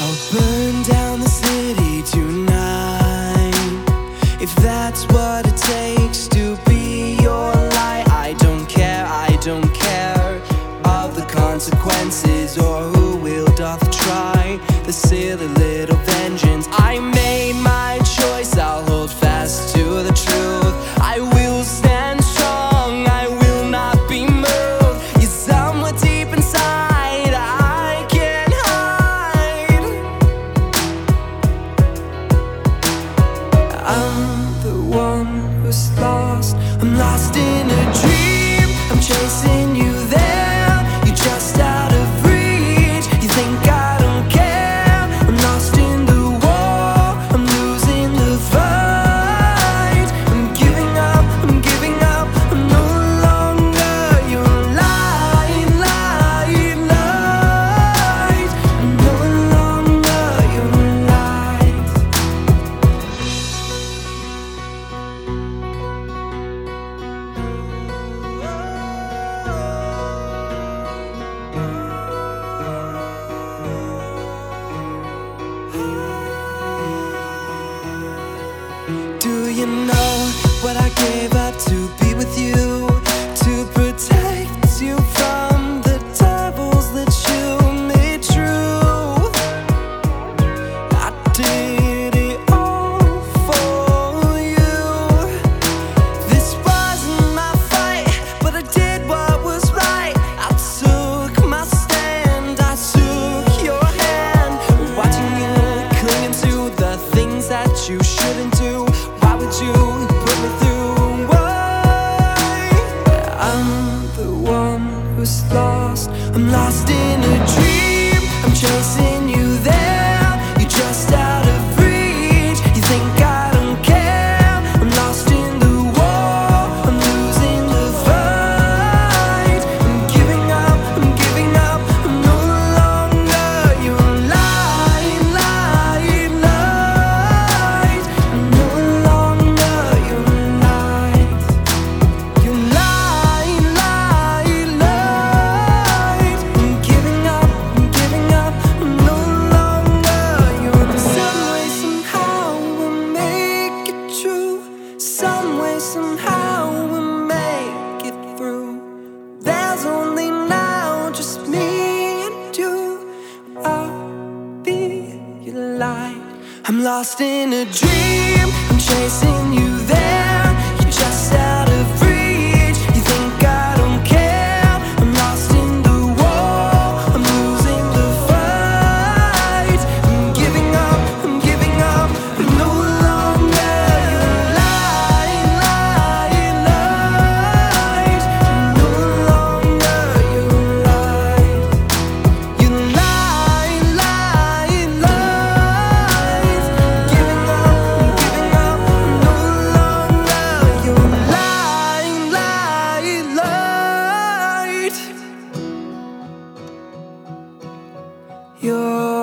I'll burn down the city tonight if that's what it takes to be your light. I don't care, I don't care of the consequences or who will try the silly little vengeance. I made my lost in you know what I gave up to be with you? To protect you from the devils that you made true. I did. was lost. I'm lost in a dream. I'm chasing you there. I'm lost in a dream, I'm chasing you there. your